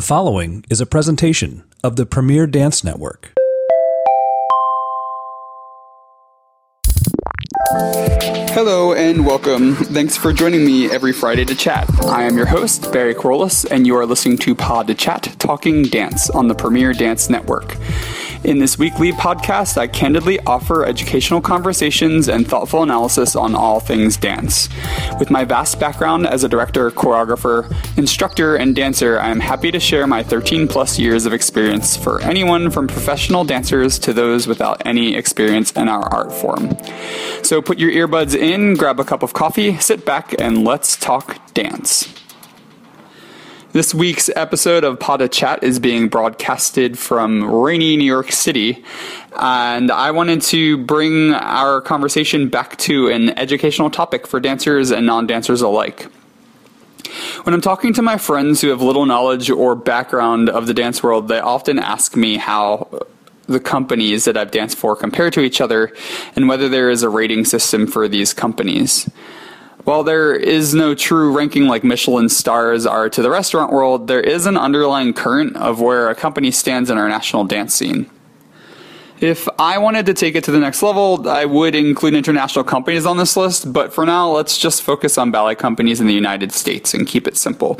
The following is a presentation of the Premier Dance Network. Hello and welcome. Thanks for joining me every Friday to chat. I am your host, Barry Kerollis, and you are listening to Pas de Chat Talking Dance on the Premier Dance Network. In this weekly podcast, I candidly offer educational conversations and thoughtful analysis on all things dance. With my vast background as a director, choreographer, instructor, and dancer, I am happy to share my 13 plus years of experience for anyone from professional dancers to those without any experience in our art form. So put your earbuds in, grab a cup of coffee, sit back, and let's talk dance. This week's episode of Pas de Chat is being broadcasted from rainy New York City, and I wanted to bring our conversation back to an educational topic for dancers and non dancers alike. When I'm talking to my friends who have little knowledge or background of the dance world, they often ask me how the companies that I've danced for compare to each other and whether there is a rating system for these companies. While there is no true ranking like Michelin stars are to the restaurant world, there is an underlying current of where a company stands in our national dance scene. If I wanted to take it to the next level, I would include international companies on this list, but for now, let's just focus on ballet companies in the United States and keep it simple.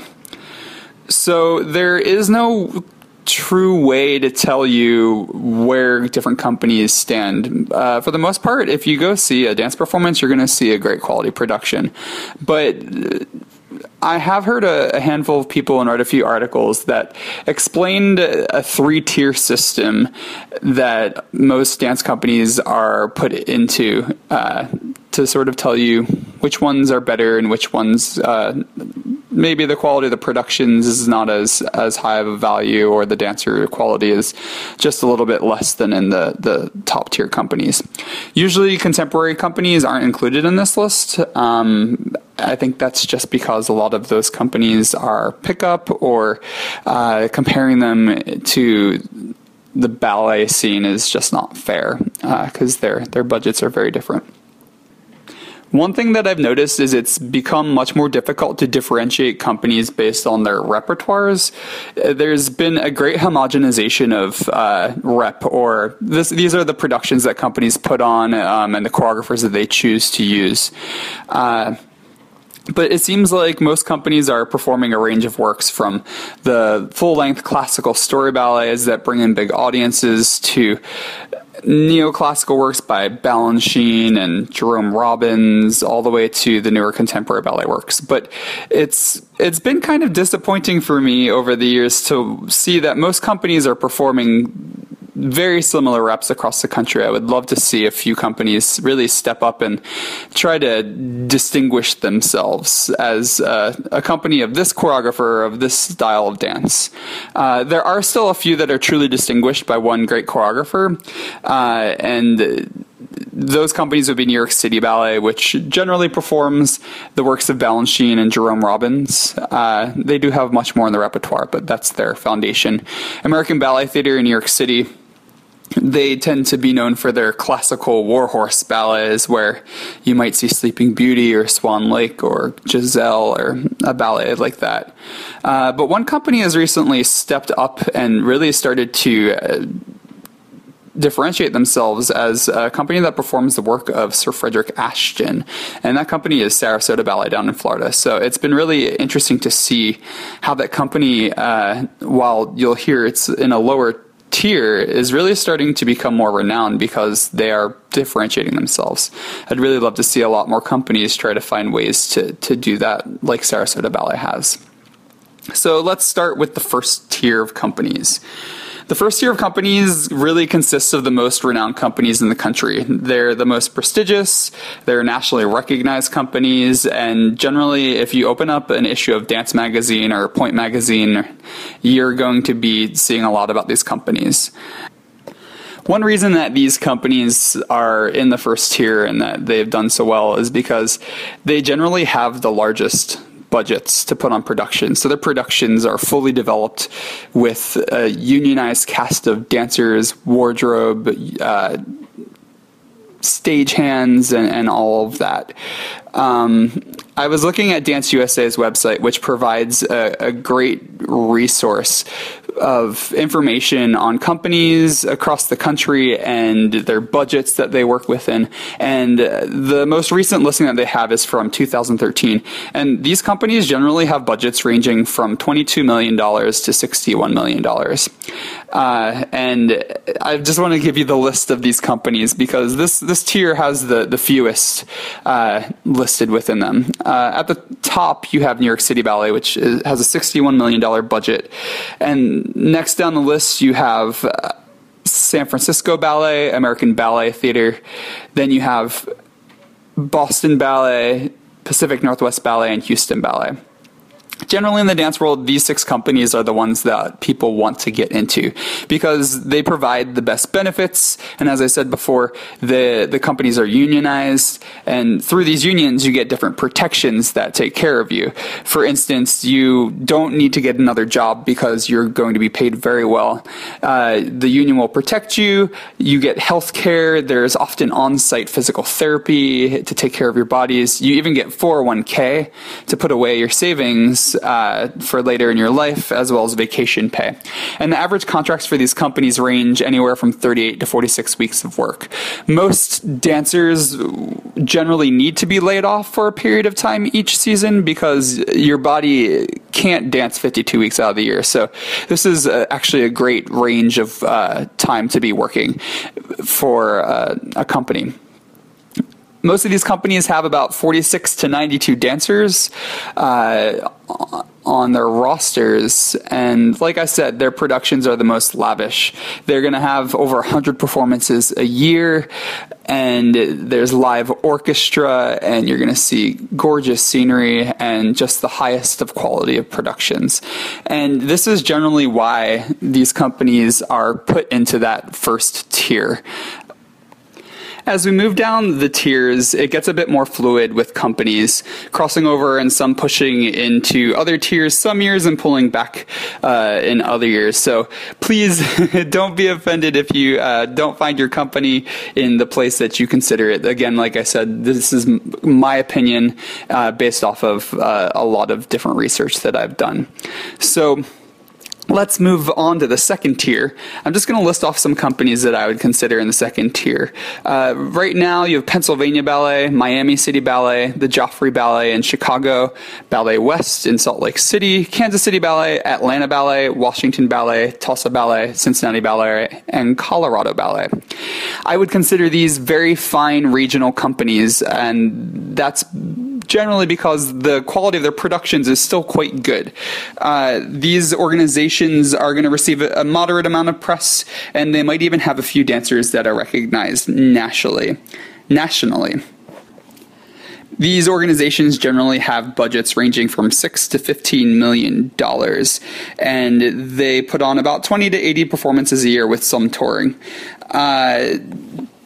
So there is no true way to tell you where different companies stand. Uh, for the most part, if you go see a dance performance, you're going to see a great quality production. But I have heard a, a, handful of people and read a few articles that explained a three tier system that most dance companies are put into uh, to sort of tell you which ones are better and which ones uh, maybe the quality of the productions is not as as high of a value or the dancer quality is just a little bit less than in the the top tier companies. Usually, contemporary companies aren't included in this list. Um, I think that's just because a lot of those companies are pickup or uh, comparing them to the ballet scene is just not fair because uh, their their budgets are very different. One thing that I've noticed is it's become much more difficult to differentiate companies based on their repertoires. There's been a great homogenization of uh, rep, or this, these are the productions that companies put on um, and the choreographers that they choose to use. Uh, but it seems like most companies are performing a range of works from the full length classical story ballets that bring in big audiences to neoclassical works by Balanchine and Jerome Robbins, all the way to the newer contemporary ballet works. But it's it's been kind of disappointing for me over the years to see that most companies are performing very similar reps across the country. I would love to see a few companies really step up and try to distinguish themselves as uh, a company of this choreographer, of this style of dance. Uh, there are still a few that are truly distinguished by one great choreographer, uh, and those companies would be New York City Ballet, which generally performs the works of Balanchine and Jerome Robbins. Uh, they do have much more in the repertoire, but that's their foundation. American Ballet Theater in New York City they tend to be known for their classical warhorse ballets where you might see Sleeping Beauty or Swan Lake or Giselle or a ballet like that. Uh, but one company has recently stepped up and really started to uh, differentiate themselves as a company that performs the work of Sir Frederick Ashton. And that company is Sarasota Ballet down in Florida. So it's been really interesting to see how that company, uh, while you'll hear it's in a lower tier is really starting to become more renowned because they are differentiating themselves. I'd really love to see a lot more companies try to find ways to, to do that, like Sarasota Ballet has. So let's start with the first tier of companies. The first tier of companies really consists of the most renowned companies in the country. They're the most prestigious, they're nationally recognized companies, and generally, if you open up an issue of Dance Magazine or Pointe Magazine, you're going to be seeing a lot about these companies. One reason that these companies are in the first tier and that they've done so well is because they generally have the largest budgets to put on production. So their productions are fully developed with a unionized cast of dancers, wardrobe, uh, stage hands, and, and all of that. Um, I was looking at Dance USA's website, which provides a, a great resource of information on companies across the country and their budgets that they work within. And the most recent listing that they have is from 2013. And these companies generally have budgets ranging from $22 million to $61 million. Uh, and I just want to give you the list of these companies because this, this tier has the, the fewest uh, listed within them. Uh, at the top, you have New York City Ballet, which is, has a $61 million budget. And next down the list, you have uh, San Francisco Ballet, American Ballet Theater. Then you have Boston Ballet, Pacific Northwest Ballet, and Houston Ballet generally in the dance world, these six companies are the ones that people want to get into because they provide the best benefits. And as I said before, the, the companies are unionized. And through these unions, you get different protections that take care of you. For instance, you don't need to get another job because you're going to be paid very well. Uh, the union will protect you. You get health care. There's often on site physical therapy to take care of your bodies. You even get 401k to put away your savings uh, for later in your life, as well as vacation pay. And the average contracts for these companies range anywhere from 38 to 46 weeks of work. Most dancers generally need to be laid off for a period of time each season because your body can't dance 52 weeks out of the year. So this is uh, actually a great range of uh, time to be working for uh, a company most of these companies have about 46 to 92 dancers uh, on their rosters. And like I said, their productions are the most lavish. They're going to have over 100 performances a year, and there's live orchestra, and you're going to see gorgeous scenery and just the highest of quality of productions. And this is generally why these companies are put into that first tier. As we move down the tiers, it gets a bit more fluid with companies crossing over and some pushing into other tiers some years and pulling back uh, in other years. So please don't be offended if you uh, don't find your company in the place that you consider it. Again, like I said, this is my opinion uh, based off of uh, a lot of different research that I've done. So Let's move on to the second tier. I'm just going to list off some companies that I would consider in the second tier. Uh, right now, you have Pennsylvania Ballet, Miami City Ballet, the Joffrey Ballet in Chicago, Ballet West in Salt Lake City, Kansas City Ballet, Atlanta Ballet, Washington Ballet, Tulsa Ballet, Cincinnati Ballet, and Colorado Ballet. I would consider these very fine regional companies, and that's generally because the quality of their productions is still quite good. Uh, these organizations are going to receive a, moderate amount of press, and they might even have a few dancers that are recognized nationally. Nationally. These organizations generally have budgets ranging from six to fifteen million dollars, and they put on about twenty to eighty performances a year with some touring. Uh,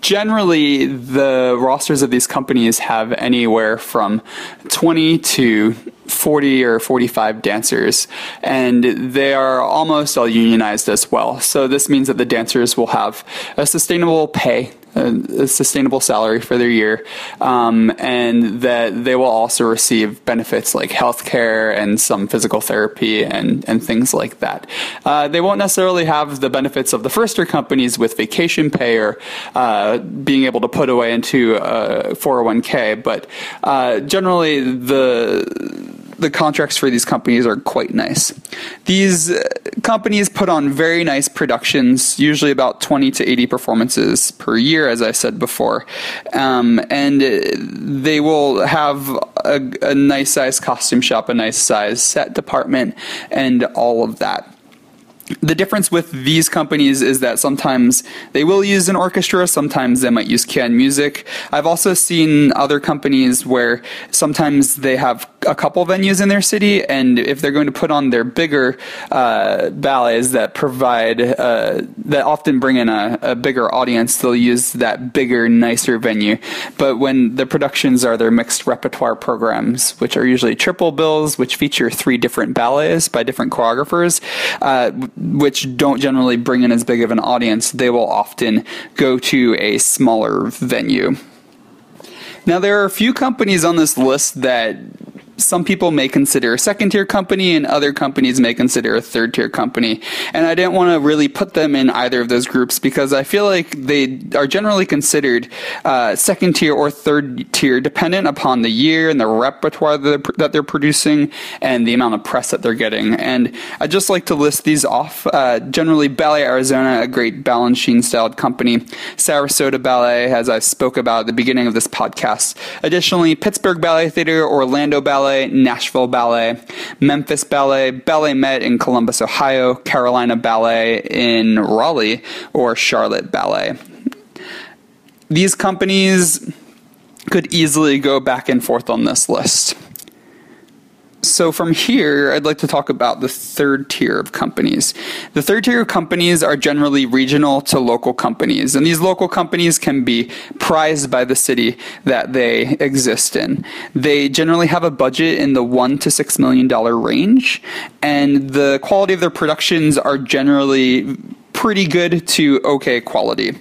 generally the rosters of these companies have anywhere from 20 to 40 or 45 dancers and they are almost all unionized as well. So this means that the dancers will have a sustainable pay a, sustainable salary for their year, um, and that they will also receive benefits like health care and some physical therapy and, and things like that. Uh, they won't necessarily have the benefits of the first year companies with vacation pay or uh, being able to put away into a 401k, but uh, generally the the contracts for these companies are quite nice. These uh, companies put on very nice productions, usually about 20 to 80 performances per year, as I said before. Um, and they will have a, a nice size costume shop, a nice size set department, and all of that the difference with these companies is that sometimes they will use an orchestra, sometimes they might use canned music. I've also seen other companies where sometimes they have a couple venues in their city, and if they're going to put on their bigger uh, ballets that provide uh, that often bring in a, a, bigger audience, they'll use that bigger, nicer venue. But when the productions are their mixed repertoire programs, which are usually triple bills, which feature three different ballets by different choreographers, uh, which don't generally bring in as big of an audience, they will often go to a smaller venue. Now, there are a few companies on this list that some people may consider a second tier company and other companies may consider a third tier company. And I didn't want to really put them in either of those groups because I feel like they are generally considered uh, second tier or third tier dependent upon the year and the repertoire that they're, that they're, producing and the amount of press that they're getting. And I'd just like to list these off. Uh, generally, Ballet Arizona, a great Balanchine styled company. Sarasota Ballet, as I spoke about at the beginning of this podcast. Additionally, Pittsburgh Ballet Theater, Orlando Ballet, Ballet, Nashville Ballet, Memphis Ballet, Ballet Met in Columbus, Ohio, Carolina Ballet in Raleigh, or Charlotte Ballet. These companies could easily go back and forth on this list. So from here, I'd like to talk about the third tier of companies. The third tier of companies are generally regional to local companies, and these local companies can be prized by the city that they exist in. They generally have a budget in the one to six million dollar range, and the quality of their productions are generally pretty good to okay quality,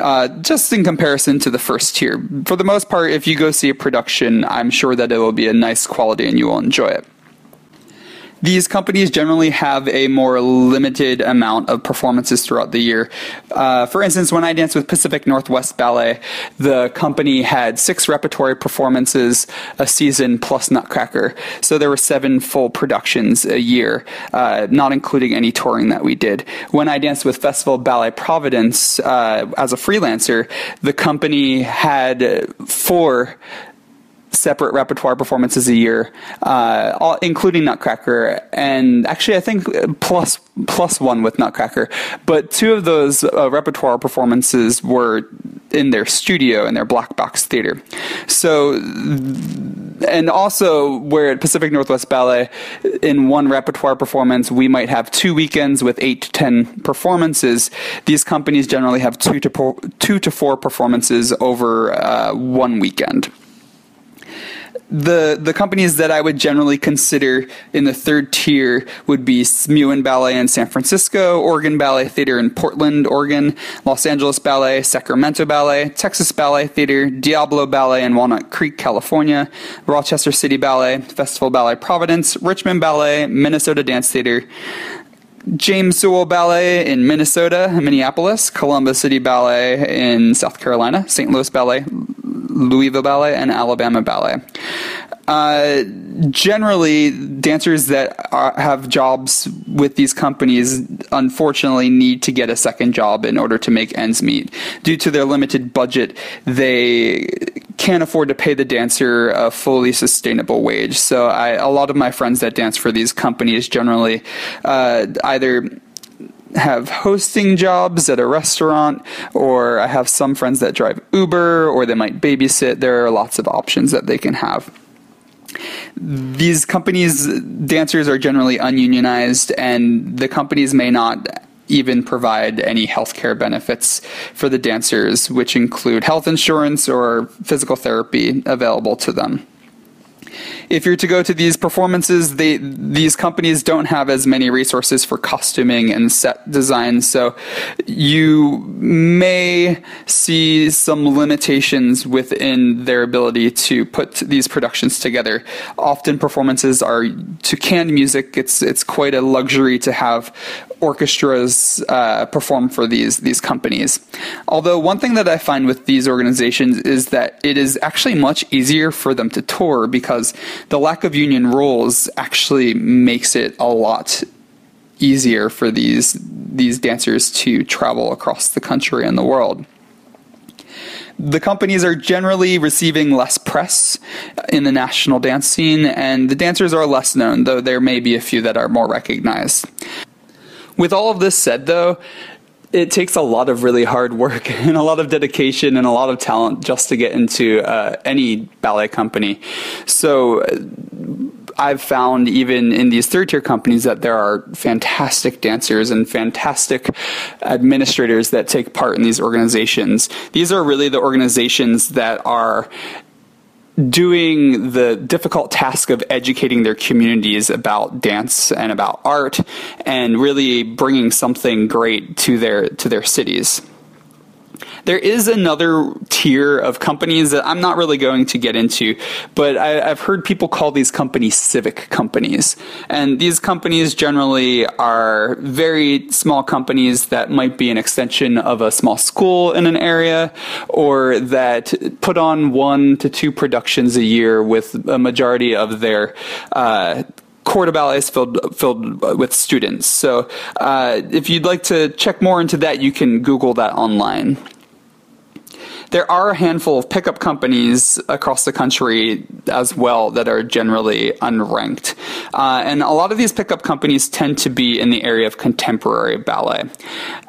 uh, just in comparison to the first tier. For the most part, if you go see a production, I'm sure that it will be a nice quality and you will enjoy it these companies generally have a more limited amount of performances throughout the year. Uh, for instance, when I danced with Pacific Northwest Ballet, the company had six repertory performances a season plus Nutcracker. So there were seven full productions a year, uh, not including any touring that we did. When I danced with Festival Ballet Providence uh, as a freelancer, the company had four separate repertoire performances a year, uh, all, including Nutcracker, and actually I think plus plus one with Nutcracker. But two of those uh, repertoire performances were in their studio in their black box theater. So, and also where at Pacific Northwest Ballet, in one repertoire performance, we might have two weekends with eight to ten performances. These companies generally have two to po- two to four performances over uh, one weekend the the companies that I would generally consider in the third tier would be Smuin Ballet in San Francisco, Oregon Ballet Theater in Portland, Oregon, Los Angeles Ballet, Sacramento Ballet, Texas Ballet Theater, Diablo Ballet in Walnut Creek, California, Rochester City Ballet, Festival Ballet Providence, Richmond Ballet, Minnesota Dance Theater, James Sewell Ballet in Minnesota, Minneapolis, Columbus City Ballet in South Carolina, St. Louis Ballet, Louisville Ballet, and Alabama Ballet. Uh, generally, dancers that are, have jobs with these companies unfortunately need to get a second job in order to make ends meet. Due to their limited budget, they can't afford to pay the dancer a fully sustainable wage. So, I, a lot of my friends that dance for these companies generally uh, either have hosting jobs at a restaurant, or I have some friends that drive Uber, or they might babysit. There are lots of options that they can have. These companies, dancers are generally ununionized, and the companies may not even provide any healthcare benefits for the dancers, which include health insurance or physical therapy available to them if you're to go to these performances, they these companies don't have as many resources for costuming and set design, so you may see some limitations within their ability to put these productions together. Often performances are to canned music. It's it's quite a luxury to have orchestras uh, perform for these these companies. Although one thing that I find with these organizations is that it is actually much easier for them to tour because the lack of union rules actually makes it a lot easier for these these dancers to travel across the country and the world. The companies are generally receiving less press in the national dance scene, and the dancers are less known, though there may be a few that are more recognized. With all of this said, though, it takes a lot of really hard work and a lot of dedication and a lot of talent just to get into uh, any ballet company. So uh, I've found even in these third tier companies that there are fantastic dancers and fantastic administrators that take part in these organizations. These are really the organizations that are doing the difficult task of educating their communities about dance and about art and really bringing something great to their to their cities There is another tier of companies that I'm not really going to get into, but I, have heard people call these companies civic companies. And these companies generally are very small companies that might be an extension of a small school in an area or that put on one to two productions a year with a majority of their uh, corps de ballet filled filled with students. So uh, if you'd like to check more into that, you can Google that online there are a handful of pickup companies across the country as well that are generally unranked. Uh, and a lot of these pickup companies tend to be in the area of contemporary ballet.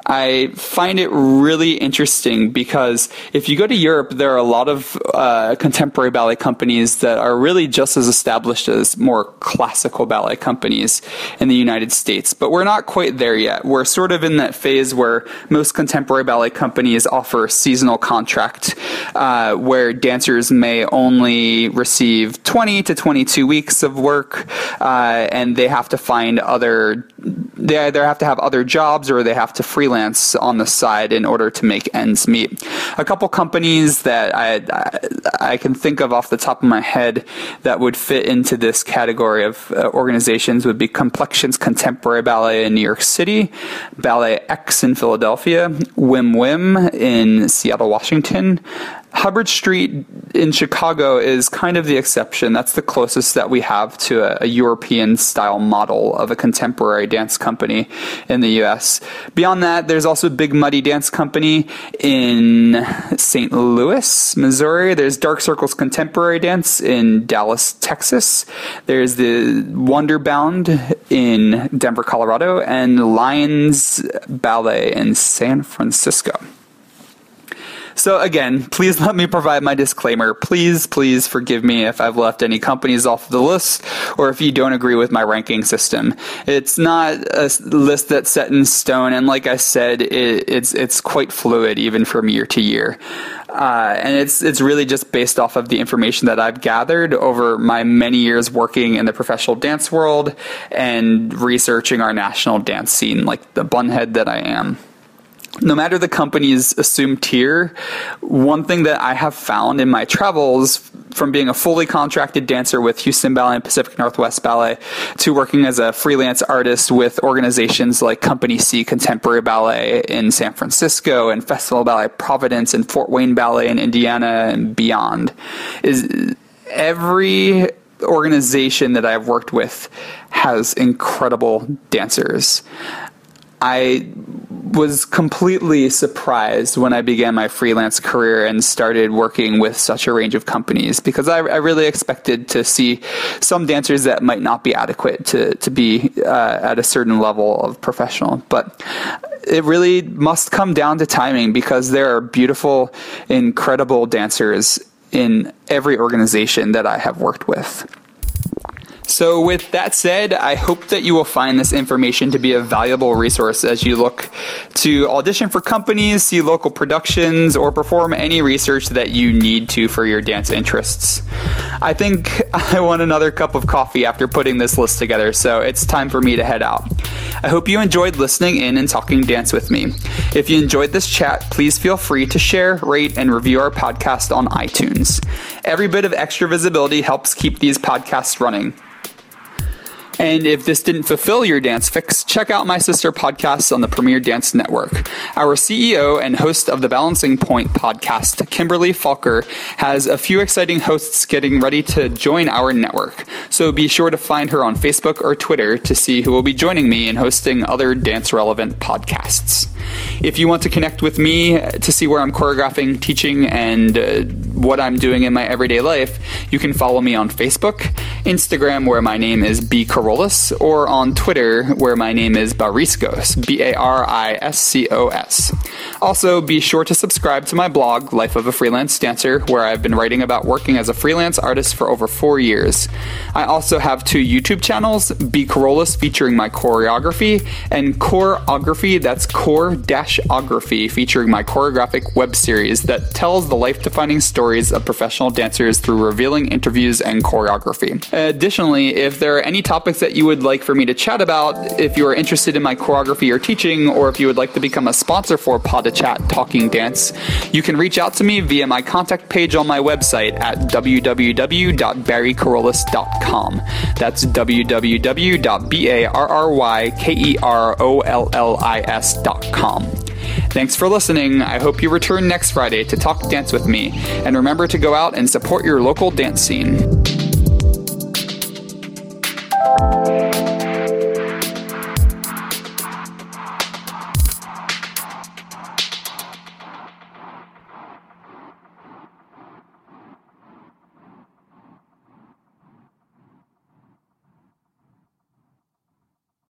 I find it really interesting because if you go to Europe, there are a lot of uh, contemporary ballet companies that are really just as established as more classical ballet companies in the United States. But we're not quite there yet. We're sort of in that phase where most contemporary ballet companies offer seasonal contracts uh, where dancers may only receive 20 to 22 weeks of work, uh, and they have to find other, they either have to have other jobs or they have to freelance on the side in order to make ends meet. A couple companies that I, I, I can think of off the top of my head that would fit into this category of uh, organizations would be Complexions Contemporary Ballet in New York City, Ballet X in Philadelphia, Whim W'Him in Seattle, Washington, Hubbard Street in Chicago is kind of the exception. That's the closest that we have to a, a, European style model of a contemporary dance company in the US. Beyond that, there's also Big Muddy Dance Company in St. Louis, Missouri. There's Dark Circles Contemporary Dance in Dallas, Texas. There's the Wonderbound in Denver, Colorado, and LINES Ballet in San Francisco. So again, please let me provide my disclaimer. Please, please forgive me if I've left any companies off the list or if you don't agree with my ranking system. It's not a list that's set in stone, and like I said, it, it's it's quite fluid even from year to year. Uh, and it's it's really just based off of the information that I've gathered over my many years working in the professional dance world and researching our national dance scene, like the bunhead that I am no matter the company's assumed tier, one thing that I have found in my travels from being a fully contracted dancer with Houston Ballet and Pacific Northwest Ballet to working as a freelance artist with organizations like Company C Contemporary Ballet in San Francisco and Festival Ballet Providence and Fort Wayne Ballet in Indiana and beyond is every organization that I've worked with has incredible dancers. I was completely surprised when I began my freelance career and started working with such a range of companies because I, I really expected to see some dancers that might not be adequate to, to be uh, at a certain level of professional. But it really must come down to timing because there are beautiful, incredible dancers in every organization that I have worked with. So, with that said, I hope that you will find this information to be a valuable resource as you look to audition for companies, see local productions, or perform any research that you need to for your dance interests. I think I want another cup of coffee after putting this list together, so it's time for me to head out. I hope you enjoyed listening in and talking dance with me. If you enjoyed this chat, please feel free to share, rate, and review our podcast on iTunes. Every bit of extra visibility helps keep these podcasts running. And if this didn't fulfill your dance fix, check out my sister podcasts on the Premier Dance Network. Our CEO and host of the Balancing Point podcast, Kimberly Falker, has a few exciting hosts getting ready to join our network. So be sure to find her on Facebook or Twitter to see who will be joining me in hosting other dance relevant podcasts. If you want to connect with me to see where I'm choreographing, teaching, and uh, what I'm doing in my everyday life, you can follow me on Facebook, Instagram, where my name is B. Kerollis, or on Twitter, where my name is Bariscos, B A R I S C O S. Also, be sure to subscribe to my blog, Life of a Freelance Dancer, where I've been writing about working as a freelance artist for over four years. I also have two YouTube channels, B. Kerollis featuring my choreography, and Choreography, that's core-ography, featuring my choreographic web series that tells the life-defining stories of professional dancers through revealing interviews and choreography. Additionally, if there are any topics that you would like for me to chat about, if you are interested in my choreography or teaching, or if you would like to become a sponsor for Pas de Chat Talking Dance, you can reach out to me via my contact page on my website at www.barrykerollis.com. That's www.barrykerollis.com. Thanks for listening. I hope you return next Friday to talk dance with me. And remember to go out and support your local dance scene.